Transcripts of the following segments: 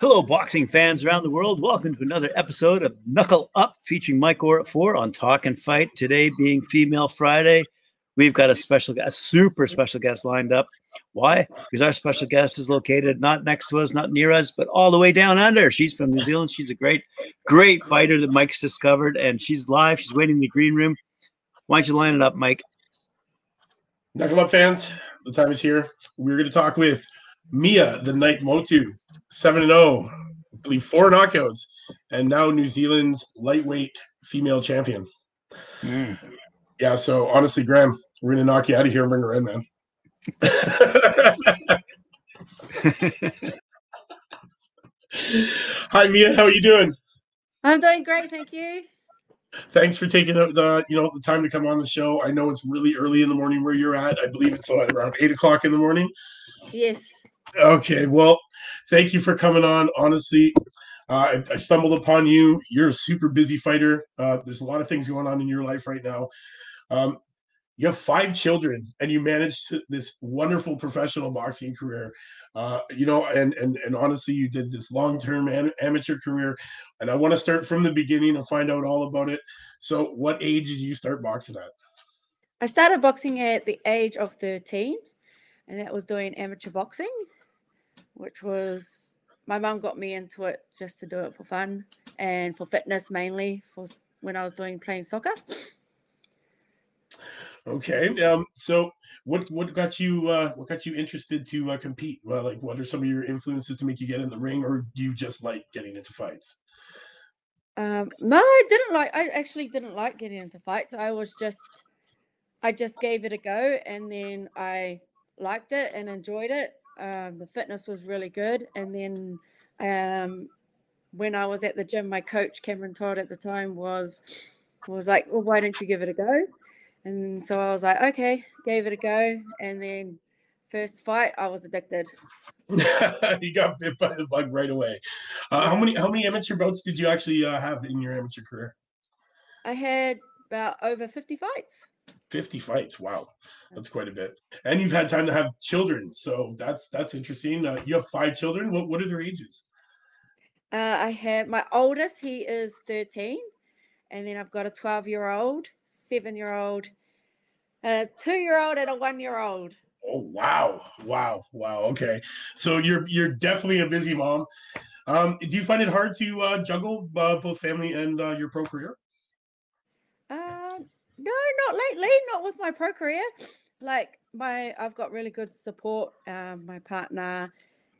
Hello, boxing fans around the world. Welcome to another episode of Knuckle Up featuring Mike Four on Talk and Fight. Today being Female Friday, we've got a special, a super special guest lined up. Why? Because our special guest is located not next to us, not near us, but all the way down under. She's from New Zealand. She's a great, great fighter that Mike's discovered, and she's live. She's waiting in the green room. Why don't you line it up, Mike? Knuckle Up fans, the time is here. We're going to talk with Mia, the Night Motu, 7 0, I believe four knockouts, and now New Zealand's lightweight female champion. Mm. Yeah, so honestly, Graham, we're going to knock you out of here and bring her in, man. Hi, Mia. How are you doing? I'm doing great, thank you. Thanks for taking the you know the time to come on the show. I know it's really early in the morning where you're at. I believe it's around eight o'clock in the morning. Yes. Okay. Well, thank you for coming on. Honestly, uh, I, I, stumbled upon you. You're a super busy fighter. Uh, there's a lot of things going on in your life right now. Um, you have five children, and you managed this wonderful professional boxing career. Uh, you know, and and and honestly, you did this long-term an, amateur career. And I want to start from the beginning and find out all about it. So, what age did you start boxing at? I started boxing at the age of 13, and that was doing amateur boxing which was my mum got me into it just to do it for fun and for fitness mainly for when I was doing playing soccer. Okay. Um, so what what got you uh, what got you interested to uh, compete? Well, like what are some of your influences to make you get in the ring, or do you just like getting into fights? Um, no, I didn't like. I actually didn't like getting into fights. I was just, I just gave it a go, and then I liked it and enjoyed it, um, the fitness was really good. And then um, when I was at the gym, my coach Cameron Todd at the time was was like, "Well, why don't you give it a go?" And so I was like, "Okay," gave it a go, and then first fight, I was addicted. you got bit by the bug right away. Uh, how many how many amateur bouts did you actually uh, have in your amateur career? I had about over fifty fights. 50 fights. Wow. That's quite a bit. And you've had time to have children. So that's that's interesting. Uh, you have five children. What what are their ages? Uh, I have my oldest, he is 13. And then I've got a 12 year old, seven year old, a two year old, and a one year old. Oh wow. Wow. Wow. Okay. So you're you're definitely a busy mom. Um, do you find it hard to uh, juggle uh, both family and uh, your pro career? No, not lately. Not with my pro career. Like my, I've got really good support. Um, my partner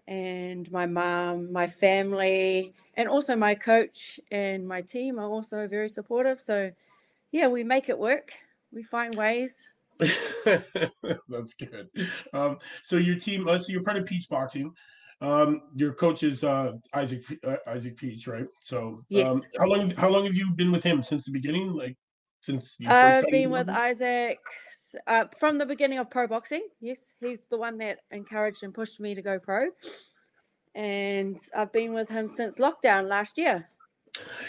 and my mom, my family, and also my coach and my team are also very supportive. So, yeah, we make it work. We find ways. That's good. Um, so your team, so you're part of Peach Boxing. Um, your coach is uh, Isaac uh, Isaac Peach, right? So, yes. um, how long how long have you been with him since the beginning? Like since you I've been with Isaac uh, from the beginning of pro boxing. Yes, he's the one that encouraged and pushed me to go pro, and I've been with him since lockdown last year.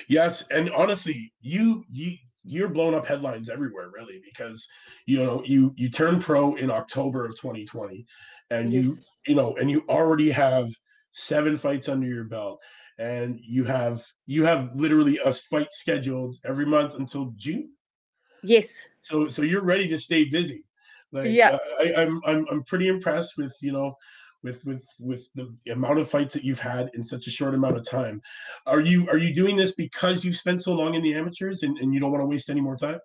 Yes, and honestly, you you you're blowing up headlines everywhere, really, because you know you you turned pro in October of 2020, and yes. you you know, and you already have seven fights under your belt and you have you have literally a fight scheduled every month until June. Yes. So so you're ready to stay busy. Like yeah, uh, I, I'm I'm I'm pretty impressed with you know with with with the amount of fights that you've had in such a short amount of time. Are you are you doing this because you've spent so long in the amateurs and, and you don't want to waste any more time?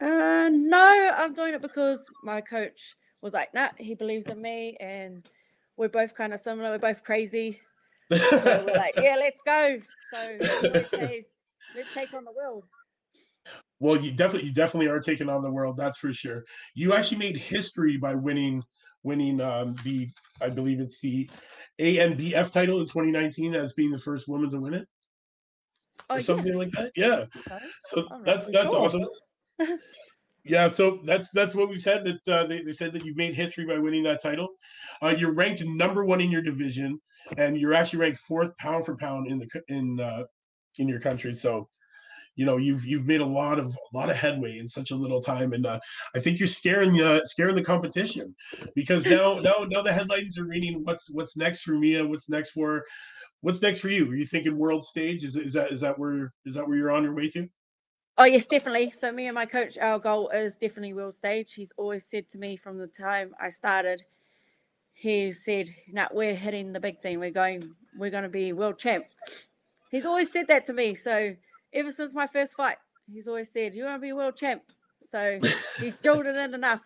Uh no, I'm doing it because my coach was like, nah, he believes in me and we're both kind of similar, we're both crazy. So we're like, yeah, let's go. So let's, let's take on the world. Well, you definitely you definitely are taking on the world. That's for sure. You actually made history by winning winning um, the I believe it's the ANBF title in 2019 as being the first woman to win it, oh, or something yeah. like that. Yeah. Okay. So right. that's that's cool. awesome. yeah. So that's that's what we said that uh, they, they said that you've made history by winning that title. Uh, you're ranked number one in your division, and you're actually ranked fourth pound for pound in the in uh, in your country. So you know you've you've made a lot of a lot of headway in such a little time, and uh, I think you're scaring uh, scaring the competition because now now now the headlines are reading what's what's next for Mia, what's next for what's next for you? Are you thinking world stage? Is is that is that where is that where you're on your way to? Oh yes, definitely. So me and my coach, our goal is definitely world stage. He's always said to me from the time I started, he said, "No, we're hitting the big thing. We're going. We're going to be world champ." He's always said that to me. So ever since my first fight, he's always said, "You want to be a world champ." So he's drilled it in enough,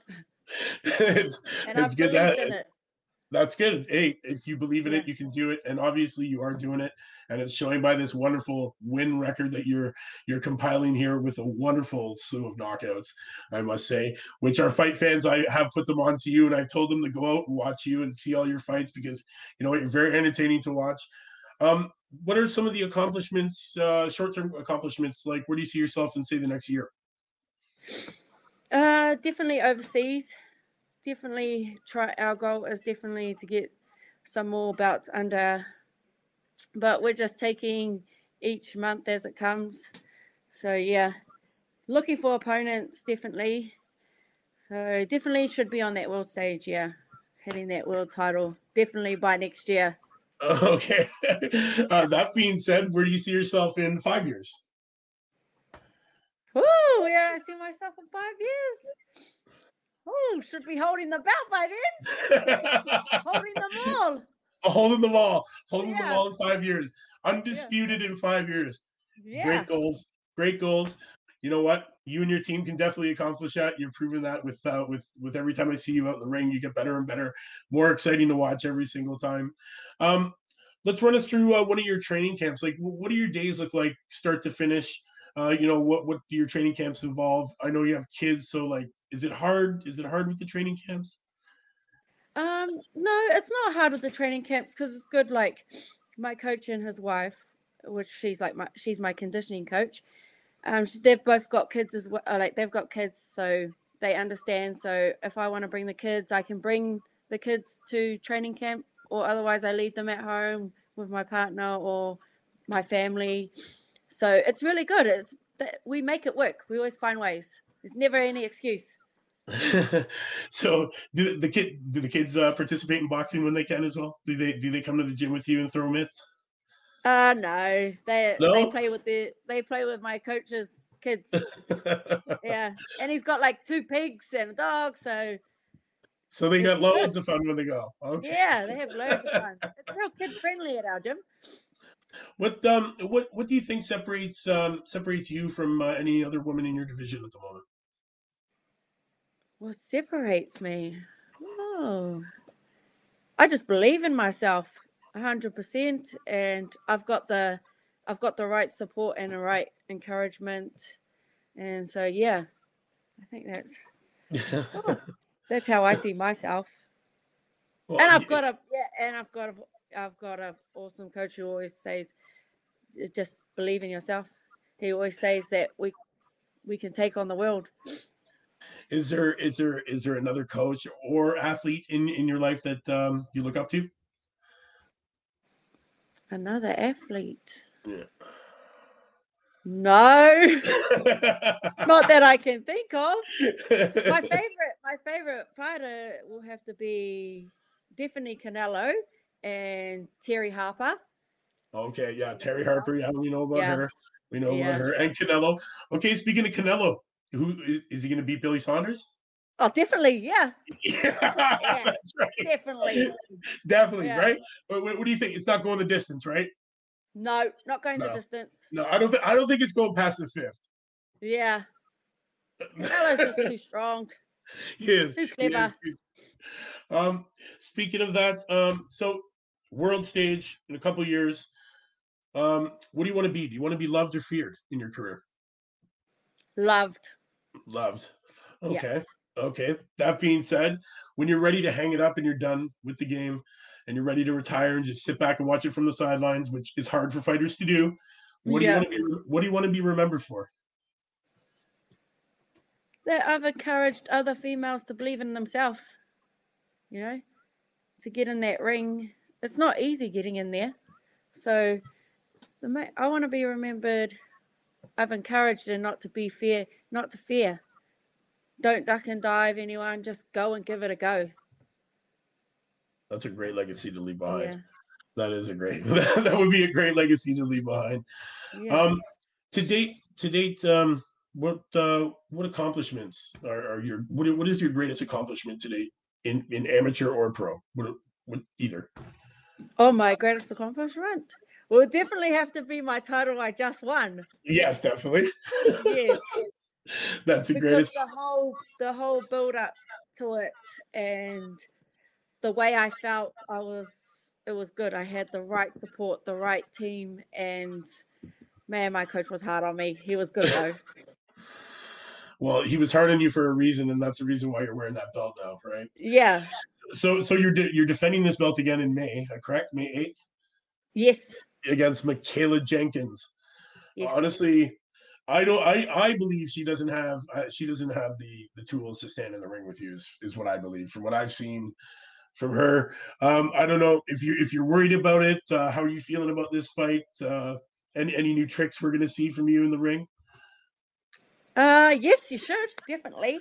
it's, and it's I've good that in it. that's good. Hey, if you believe in Yeah. it, you can do it, and obviously you are doing it, and it's showing by this wonderful win record that you're you're compiling here with a wonderful slew of knockouts. I must say, which our fight fans, I have put them on to you, and I've told them to go out and watch you and see all your fights because you know you're very entertaining to watch. Um, what are some of the accomplishments, uh, short-term accomplishments? Like, where do you see yourself in say the next year? Uh, definitely overseas. Definitely try. Our goal is definitely to get some more belts under, but we're just taking each month as it comes. So yeah, looking for opponents definitely. So definitely should be on that world stage. Yeah, hitting that world title definitely by next year. Okay. uh, that being said, where do you see yourself in five years? Oh, where I see myself in five years. Oh, should be holding the belt by then. Holding them all. holding the ball. holding the ball in five years, undisputed in five years. Yeah. Great goals, great goals. You know what? You and your team can definitely accomplish that. You've proven that with uh, with with every time I see you out in the ring, you get better and better, more exciting to watch every single time. Um, let's run us through uh, one of your training camps. Like, what do your days look like, start to finish? Uh, you know, what what do your training camps involve? I know you have kids, so like, is it hard? Is it hard with the training camps? Um, no, it's not hard with the training camps because it's good. Like my coach and his wife, which she's like my she's my conditioning coach. Um, they've both got kids as well. uh, Like they've got kids, so they understand. So if I want to bring the kids, I can bring the kids to training camp, or otherwise I leave them at home with my partner or my family. So it's really good. It's that we make it work. We always find ways. There's never any excuse. so do the kid do the kids uh, participate in boxing when they can as well? Do they do they come to the gym with you and throw mitts? Uh no, they they play with the they play with my coach's kids. yeah, and he's got like two pigs and a dog, so so they have It's good. loads of fun when they go. Okay. yeah, they have loads of fun. It's real kid friendly at our gym. What um what what do you think separates um separates you from uh, any other woman in your division at the moment? What separates me? Oh, I just believe in myself a hundred percent, and I've got the I've got the right support and the right encouragement, and so yeah, I think that's that's how I see myself. Well, and I've you- got a yeah, and I've got a I've got a awesome coach who always says, just believe in yourself. He always says that we we can take on the world. is there is there is there another coach or athlete in in your life that um you look up to? Another athlete. Yeah. No, not that I can think of. My favorite, my favorite fighter will have to be definitely Canelo and Terri Harper. Okay, yeah, Terri Harper. Yeah, we know about Yeah. her. We know Yeah. about her and Canelo. Okay, speaking of Canelo, who is, is he going to beat Billy Saunders? Oh, definitely, yeah, Yeah, that's right. definitely. Definitely, Yeah. right? What, what, what do you think? It's not going the distance, right? No, not going No. the distance. No, I don't think I don't think it's going past the fifth. Yeah, Canelo's just too strong. he is. Too he is, clever. Um, speaking of that, um, so world stage in a couple years. Um, what do you want to be? Do you want to be loved or feared in your career? Loved. Loved. Yeah. Okay. That being said, when you're ready to hang it up and you're done with the game and you're ready to retire and just sit back and watch it from the sidelines, which is hard for fighters to do, what Yeah. do you want to be what do you want to be remembered for? that I've encouraged other females to believe in themselves. You know, to get in that ring. It's not easy getting in there. So, the I want to be remembered I've encouraged her not to be fear, not to fear. Don't duck and dive anyone. Just go and give it a go. That's a great legacy to leave behind. Yeah. That is a great. that would be a great legacy to leave behind. Yeah. Um, to date, to date, um, what uh, what accomplishments are, are your what what is your greatest accomplishment to date in in amateur or pro? What what either? oh, my greatest accomplishment will definitely have to be my title I just won. Yes, definitely. Yes. That's the because greatest. the whole the whole build up to it and the way I felt I was it was good. I had the right support, the right team, and man, my coach was hard on me. He was good though. Well, he was hard on you for a reason, and that's the reason why you're wearing that belt now, right? yeah. So, so you're de- you're defending this belt again in May, uh, correct? May eighth Yes. against Michaela Jenkins. Yes. Honestly, I don't. I I believe she doesn't have uh, she doesn't have the the tools to stand in the ring with you. Is, is what I believe from what I've seen from her. Um, I don't know if you if you're worried about it. Uh, how are you feeling about this fight? Uh, any any new tricks we're gonna see from you in the ring? Uh yes, you should. Definitely.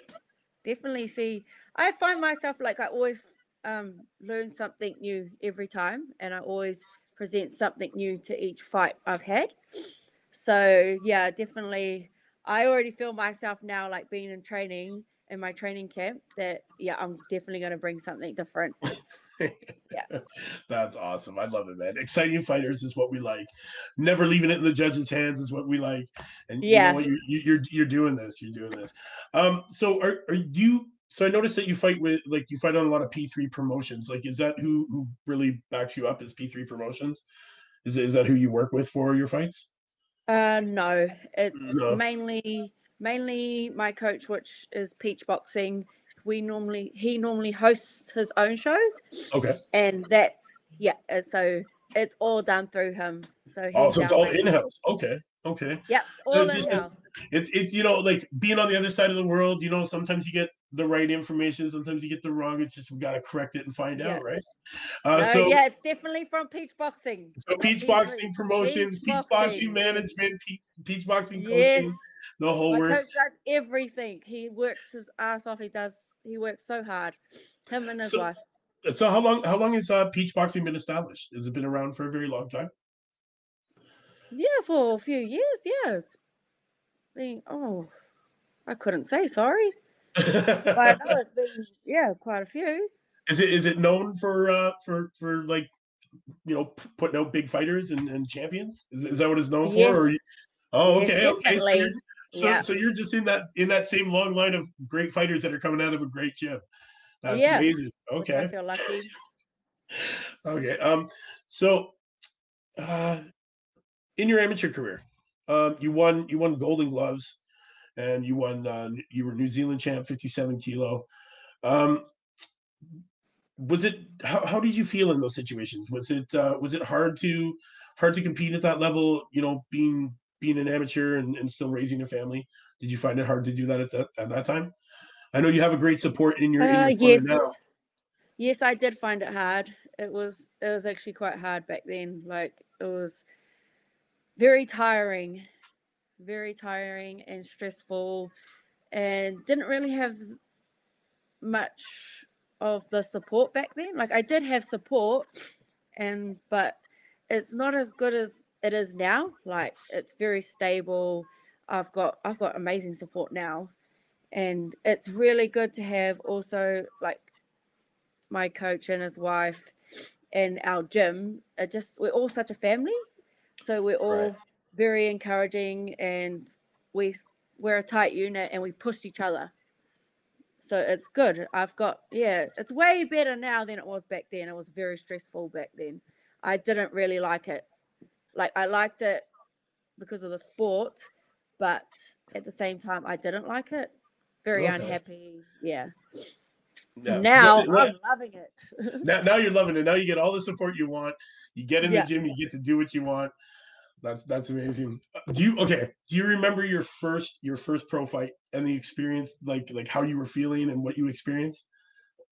Definitely see. I find myself like I always um learn something new every time and I always present something new to each fight I've had. So yeah, definitely I already feel myself now like being in training in my training camp that yeah, I'm definitely gonna bring something different. Yeah. That's awesome. I love it, man. Exciting fighters is what we like. Never leaving it in the judges' hands is what we like. And Yeah. you know, you're, you're you're doing this. You're doing this. Um. So are are you? So I noticed that you fight with like you fight on a lot of P3 promotions. Like, is that who who really backs you up? Is P3 promotions? Is is that who you work with for your fights? Uh no, it's No. mainly mainly my coach, which is Peach Boxing. We normally he normally hosts his own shows, Okay. and that's yeah. uh, So it's all done through him. So Oh, so it's all in house. Okay. Okay. Yep, all it's in just- it's- house. it's it's you know like being on the other side of the world you know sometimes you get the right information sometimes you get the wrong it's just we got to correct it and find Yeah. out right uh No, so yeah, it's definitely from Peach Boxing. so peach boxing promotions Peach peach boxing, management peach, peach boxing coaching Yes, the whole my works does everything. He works his ass off. He does. He works so hard. Him and his So- wife. so how long how long has uh peach boxing been established has it been around for a very long time Yeah, for a few years. Yeah, I mean. Oh, I couldn't say sorry. I know it's been yeah, quite a few. is it is it known for uh for for like you know putting out big fighters and, and champions is, is that what it's known Yes. for or you, oh Yes, okay okay so, you're, so Yeah. so you're just in that in that same long line of great fighters that are coming out of a great gym that's Yeah. amazing which I okay feel lucky. okay um so uh in your amateur career um you won you won golden gloves and you won uh, you were new zealand champ 57 kilo. Um was it how, how did you feel in those situations? Was it uh was it hard to hard to compete at that level you know being being an amateur and, and still raising a family? Did you find it hard to do that at that at that time? I know you have a great support in your, in your Uh, yes, now. Yes, I did find it hard. It was it was actually quite hard back then. Like it was very tiring, very tiring and stressful, and didn't really have much of the support back then. Like I did have support, and but it's not as good as it is now. Like it's very stable. I've got I've got amazing support now, and it's really good to have also like my coach and his wife and our gym. It just we're all such a family, so we're all Right. Very encouraging and we we're a tight unit and we push each other. So it's good. I've got yeah, it's way better now than it was back then. It was very stressful back then. I didn't really like it. Like I liked it because of the sport, but at the same time I didn't like it. Very Okay. unhappy. Yeah. Yeah. Now what- I'm loving it. now, now you're loving it. Now you get all the support you want. You get in Yeah. the gym, you get to do what you want. That's that's amazing. Do you okay? Do you remember your first your first pro fight and the experience, like like how you were feeling and what you experienced?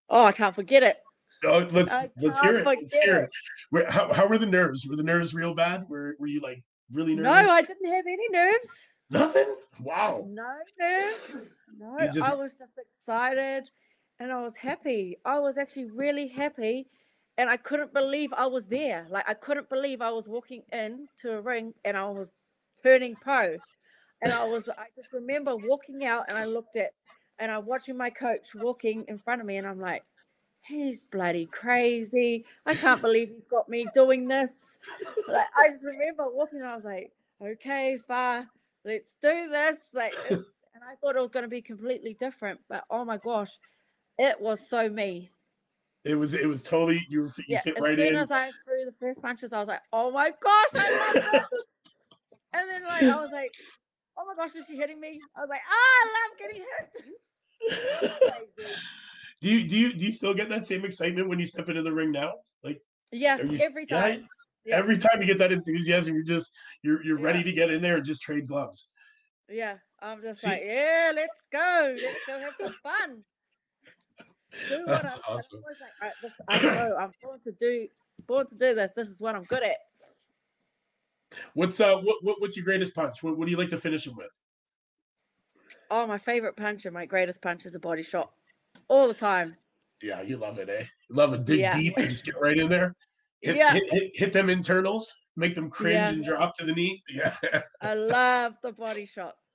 oh, I can't forget it. Oh, let's let's hear it. Let's hear it. Where, how how were the nerves? Were the nerves real bad? Were were you like really nervous? No. I didn't have any nerves. Nothing. Wow. No nerves. No, just- I was just excited and I was happy. I was actually really happy and I couldn't believe I was there. Like I couldn't believe I was walking in to a ring and I was turning pro. And I was I just remember walking out and I looked at and I'm watching my coach walking in front of me and I'm like, he's bloody crazy. I can't believe he's got me doing this. Like I just remember walking and I was like, okay, far, let's do this. Like and I thought it was going to be completely different, but oh my gosh, it was so me. It was it was totally you, were- you Yeah, fit as right soon in. as I threw the first punches, I was like, oh my gosh, I love this. and then like I was like, oh my gosh, is she hitting me? I was like, ah, I love getting hit. Do you do you do you still get that same excitement when you step into the ring now? Like Yeah, you, every time. Yeah. Every time you get that enthusiasm, you're just you're you're ready to get in there and just trade gloves. Yeah, I'm just See- like, yeah, let's go, let's go have some fun. Do what That's I'm, awesome. like, "Alright, this, I know I'm born to do, born to do this. This is what I'm good at. What's uh what, what what's your greatest punch? What, what do you like to finish him with? Oh, my favorite punch and my greatest punch is a body shot, all the time. Yeah, you love it, eh? You love it. Dig Yeah. deep and just get right in there. Hit, Yeah. hit, hit, hit them internals, make them cringe Yeah. and drop to the knee. Yeah. I love the body shots.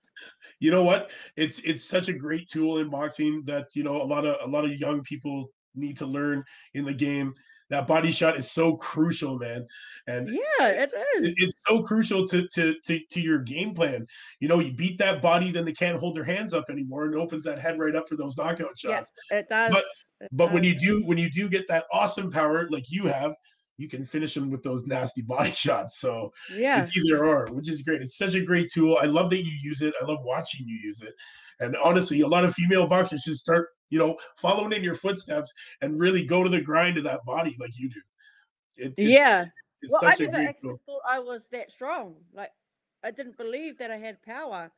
You know what? It's it's such a great tool in boxing that you know a lot of a lot of young people need to learn in the game. That body shot is so crucial, man. And Yeah, it it- is. it's so crucial to, to to to your game plan. You know, you beat that body, then they can't hold their hands up anymore, and opens that head right up for those knockout shots. It does. it But when you do when you do get that awesome power like you have, you can finish them with those nasty body shots. So yeah, it's either or, which is great. It's such a great tool. I love that you use it. I love watching you use it. And honestly, a lot of female boxers should start, you know, following in your footsteps and really go to the grind of that body like you do. It, it's, yeah. it's Well, I never actually tool. thought I was that strong. Like, I didn't believe that I had power.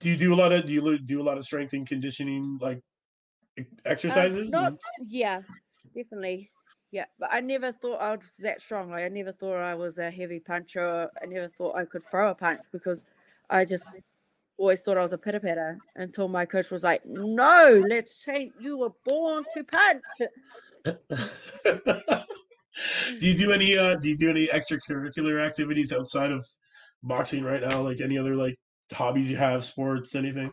Do you do a lot of do you do a lot of strength and conditioning like Um, exercises? not, yeah, definitely. Yeah, but I never thought I was that strong. Like, I never thought I was a heavy puncher. I never thought I could throw a punch because I just always thought I was a pitter patter until my coach was like, "No, let's change. You were born to punch." do you do any uh do you do any extracurricular activities outside of boxing right now? Like any other like hobbies you have, sports, anything?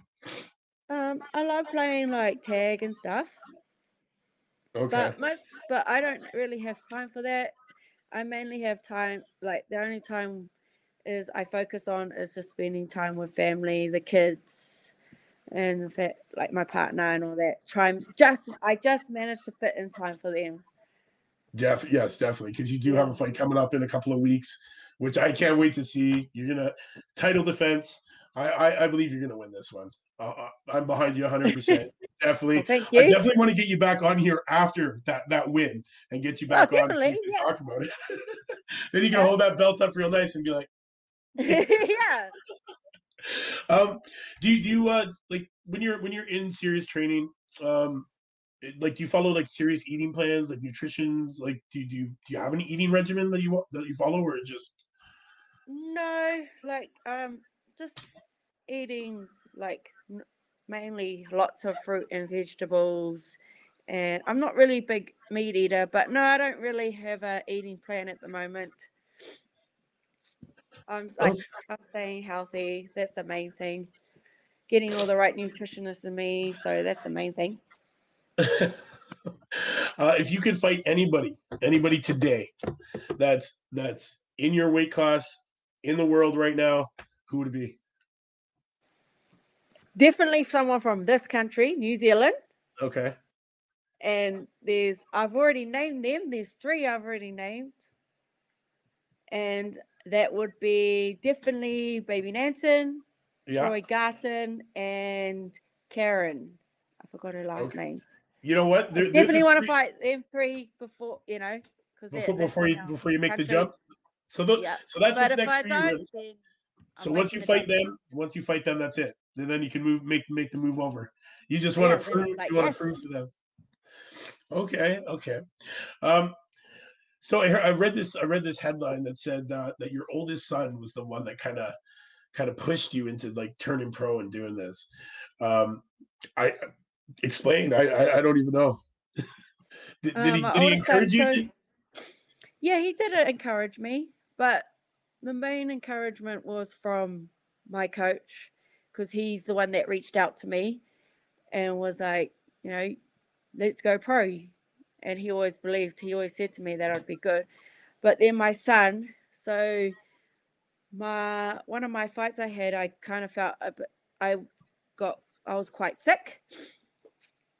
Um, I love playing like tag and stuff. Okay. But most, but I don't really have time for that. I mainly have time, like the only time is I focus on is just spending time with family, the kids, and the fa- like my partner and all that. Try and just, I just managed to fit in time for them. Def- yes, definitely, because you do have a fight coming up in a couple of weeks, which I can't wait to see. You're gonna title defense. I I, I believe you're gonna win this one. Uh, uh, I'm behind you 100. percent Definitely. Well, thank I definitely want to get you back on here after that that win and get you Oh, back on so you definitely, yeah. talk about it. then you can Yeah. hold that belt up real nice and be like, yeah. um, do you do you uh like when you're when you're in serious training, um, like do you follow like serious eating plans, like nutritions? Like do you do you, do you have an eating regimen that you that you follow, or just No, like um, just eating like mainly lots of fruit and vegetables. And I'm not really a big meat eater, but no, I don't really have a eating plan at the moment. I'm s- like I'm staying healthy. That's the main thing. Getting all the right nutritionists in me, so that's the main thing. uh, if you could fight anybody, anybody today, that's that's in your weight class in the world right now, who would it be? Definitely someone from this country, New Zealand. Okay. and there's I've already named them. There's three I've already named, and that would be definitely Baby Nansen, Yeah. Troy Garton, and Karen. I forgot her last Okay. name. You know what? There- definitely want to fight them three before you know because before, before you before you make the jump. So the, Yeah, so that's but what's next for you. really. then I'm So once you fight them, once you fight them, that's it. And then you can move, make make the move over. You just want to prove, like, you want to prove to them. Okay, okay. Um, so I, I read this. I read this headline that said uh, that your oldest son was the one that kind of kind of pushed you into like turning pro and doing this. Um, I explain. I I, I don't even know. did, did he Um, did he older son, encourage you? so- Yeah, he did encourage me, but the main encouragement was from my coach because he's the one that reached out to me and was like, you know, let's go pro. And he always believed, he always said to me that I'd be good. But then my son, so my one of my fights I had, I kind of felt a bit, I got I was quite sick.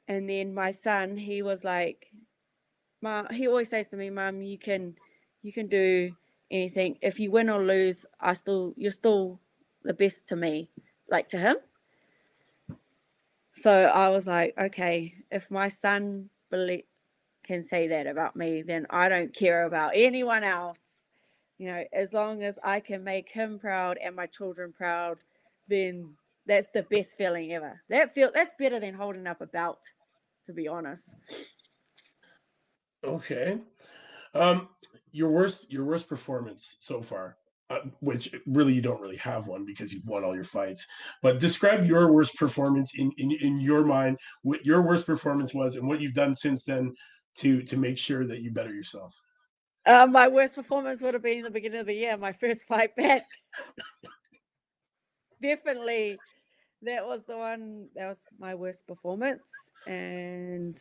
And then my son, he was like, Mom, he always says to me, Mom, you can you can do anything. If you win or lose, I still you're still the best to me, like to him. So I was like, okay, if my son believe, can say that about me, then I don't care about anyone else. You know, as long as I can make him proud and my children proud, then that's the best feeling ever. That feel that's better than holding up a belt, to be honest. Okay. Um, your worst your worst performance so far, uh, which really you don't really have one because you've won all your fights. But describe your worst performance in in, in your mind. What your worst performance was, and what you've done since then to to make sure that you better yourself. Uh, my worst performance would have been the beginning of the year, my first fight back. Definitely, that was the one. That was my worst performance, and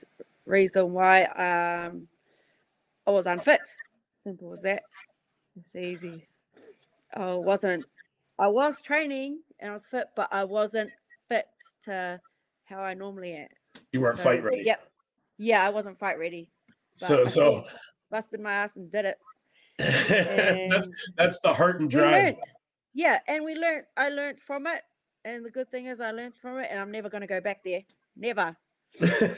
reason why um I was unfit. Simple as that. It's easy. I wasn't. I was training and I was fit, but I wasn't fit to how I normally am. You weren't So, fight ready. Yep. Yeah, I wasn't fight ready. So so busted my ass and did it. that's And that's the heart and drive. Yeah, and we learned. I learned from it, and the good thing is, I learned from it, and I'm never going to go back there. Never.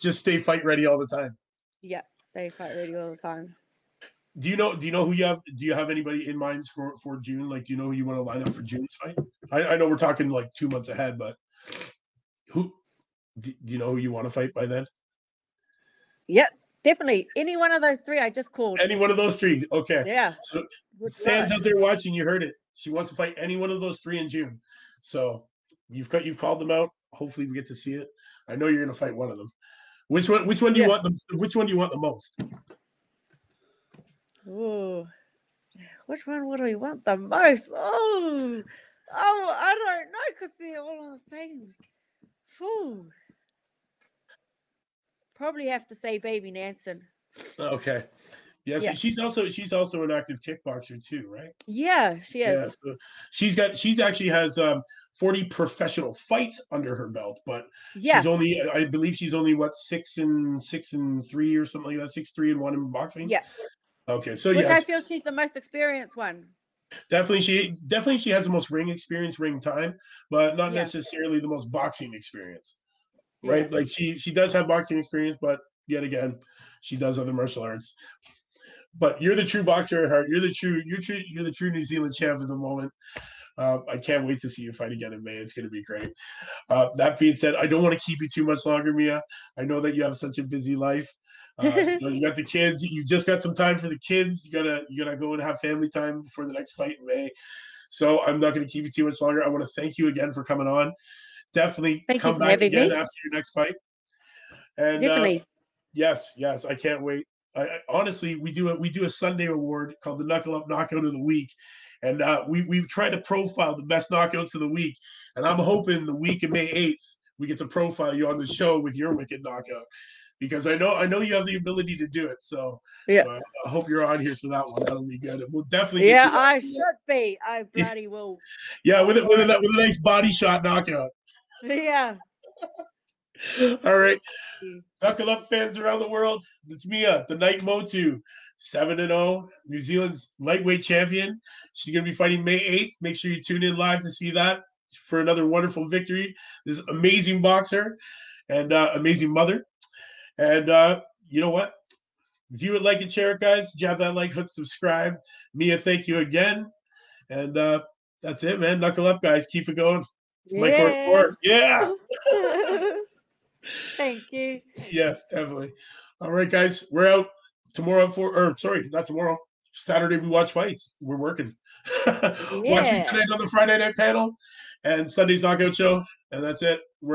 Just stay fight ready all the time. Yeah, stay fight ready all the time. Do you know? Do you know who you have? Do you have anybody in mind for for June? Like, do you know who you want to line up for June's fight? I, I know we're talking like two months ahead, but who? Do, do you know who you want to fight by then? Yep, definitely. Any one of those three, I just called. Any one of those three? Okay. Yeah. So would fans out there watching, you heard it. She wants to fight any one of those three in June. So you've got you've called them out. Hopefully, we get to see it. I know you're going to fight one of them. Which one? Which one do you want them? Which one do you want the most? Ooh. Which one would we want the most? Oh, oh, I don't know because they're all the same. Phew. Probably have to say Baby Nansen. Okay. Yes, Yeah. she's also she's also an active kickboxer too, right? Yeah, she is. Yeah, so she's got she's actually has um 40 professional fights under her belt, but Yeah, she's only I believe she's only what six and six and three or something like that, six three and one in boxing. yeah. Okay, so Which I feel she's the most experienced one. definitely she definitely she has the most ring experience, ring time, but not Yeah. necessarily the most boxing experience. Yeah. Right? Like she she does have boxing experience, but yet again, she does other martial arts. But you're the true boxer at heart. You're the true you're true you're the true New Zealand champ at the moment. Uh, I can't wait to see you fight again in May. It's going to be great. Uh, that being said, I don't want to keep you too much longer, Mia. I know that you have such a busy life. Uh, you, know, you got the kids. You just got some time for the kids. You gotta you gotta go and have family time before the next fight in May. So I'm not going to keep you too much longer. I want to thank you again for coming on. Definitely Thank come back again me. after your next fight. And uh, Definitely. Yes, yes, I can't wait. I, I honestly, we do a we do a Sunday award called the Knuckle Up Knockout of the Week, and uh, we we've tried to profile the best knockouts of the week. And I'm hoping the week of May 8th we get to profile you on the show with your wicked knockout, because I know I know you have the ability to do it. So, Yeah. so I, hope you're on here for that one. That'll be good. We'll definitely Yeah. I should be. I bloody will. yeah with a, with a with a nice body shot knockout. Yeah. All right. you. Knuckle up fans around the world. It's Mia, the Night Motu, 7 and 0, New Zealand's lightweight champion. She's going to be fighting May 8th. Make sure you tune in live to see that for another wonderful victory. This amazing boxer and uh, amazing mother. And uh, you know what? If you would like and share it, guys, jab that like, hook, subscribe. Mia, thank you again. And uh, that's it, man. Knuckle up, guys. Keep it going. Horse Yeah. Four. Yeah. Thank you. Yes, definitely. All right, guys, we're out tomorrow for or sorry, not tomorrow. Saturday we watch fights. We're working. Watch me tonight on the Friday night panel and Sunday's knockout show, and that's it.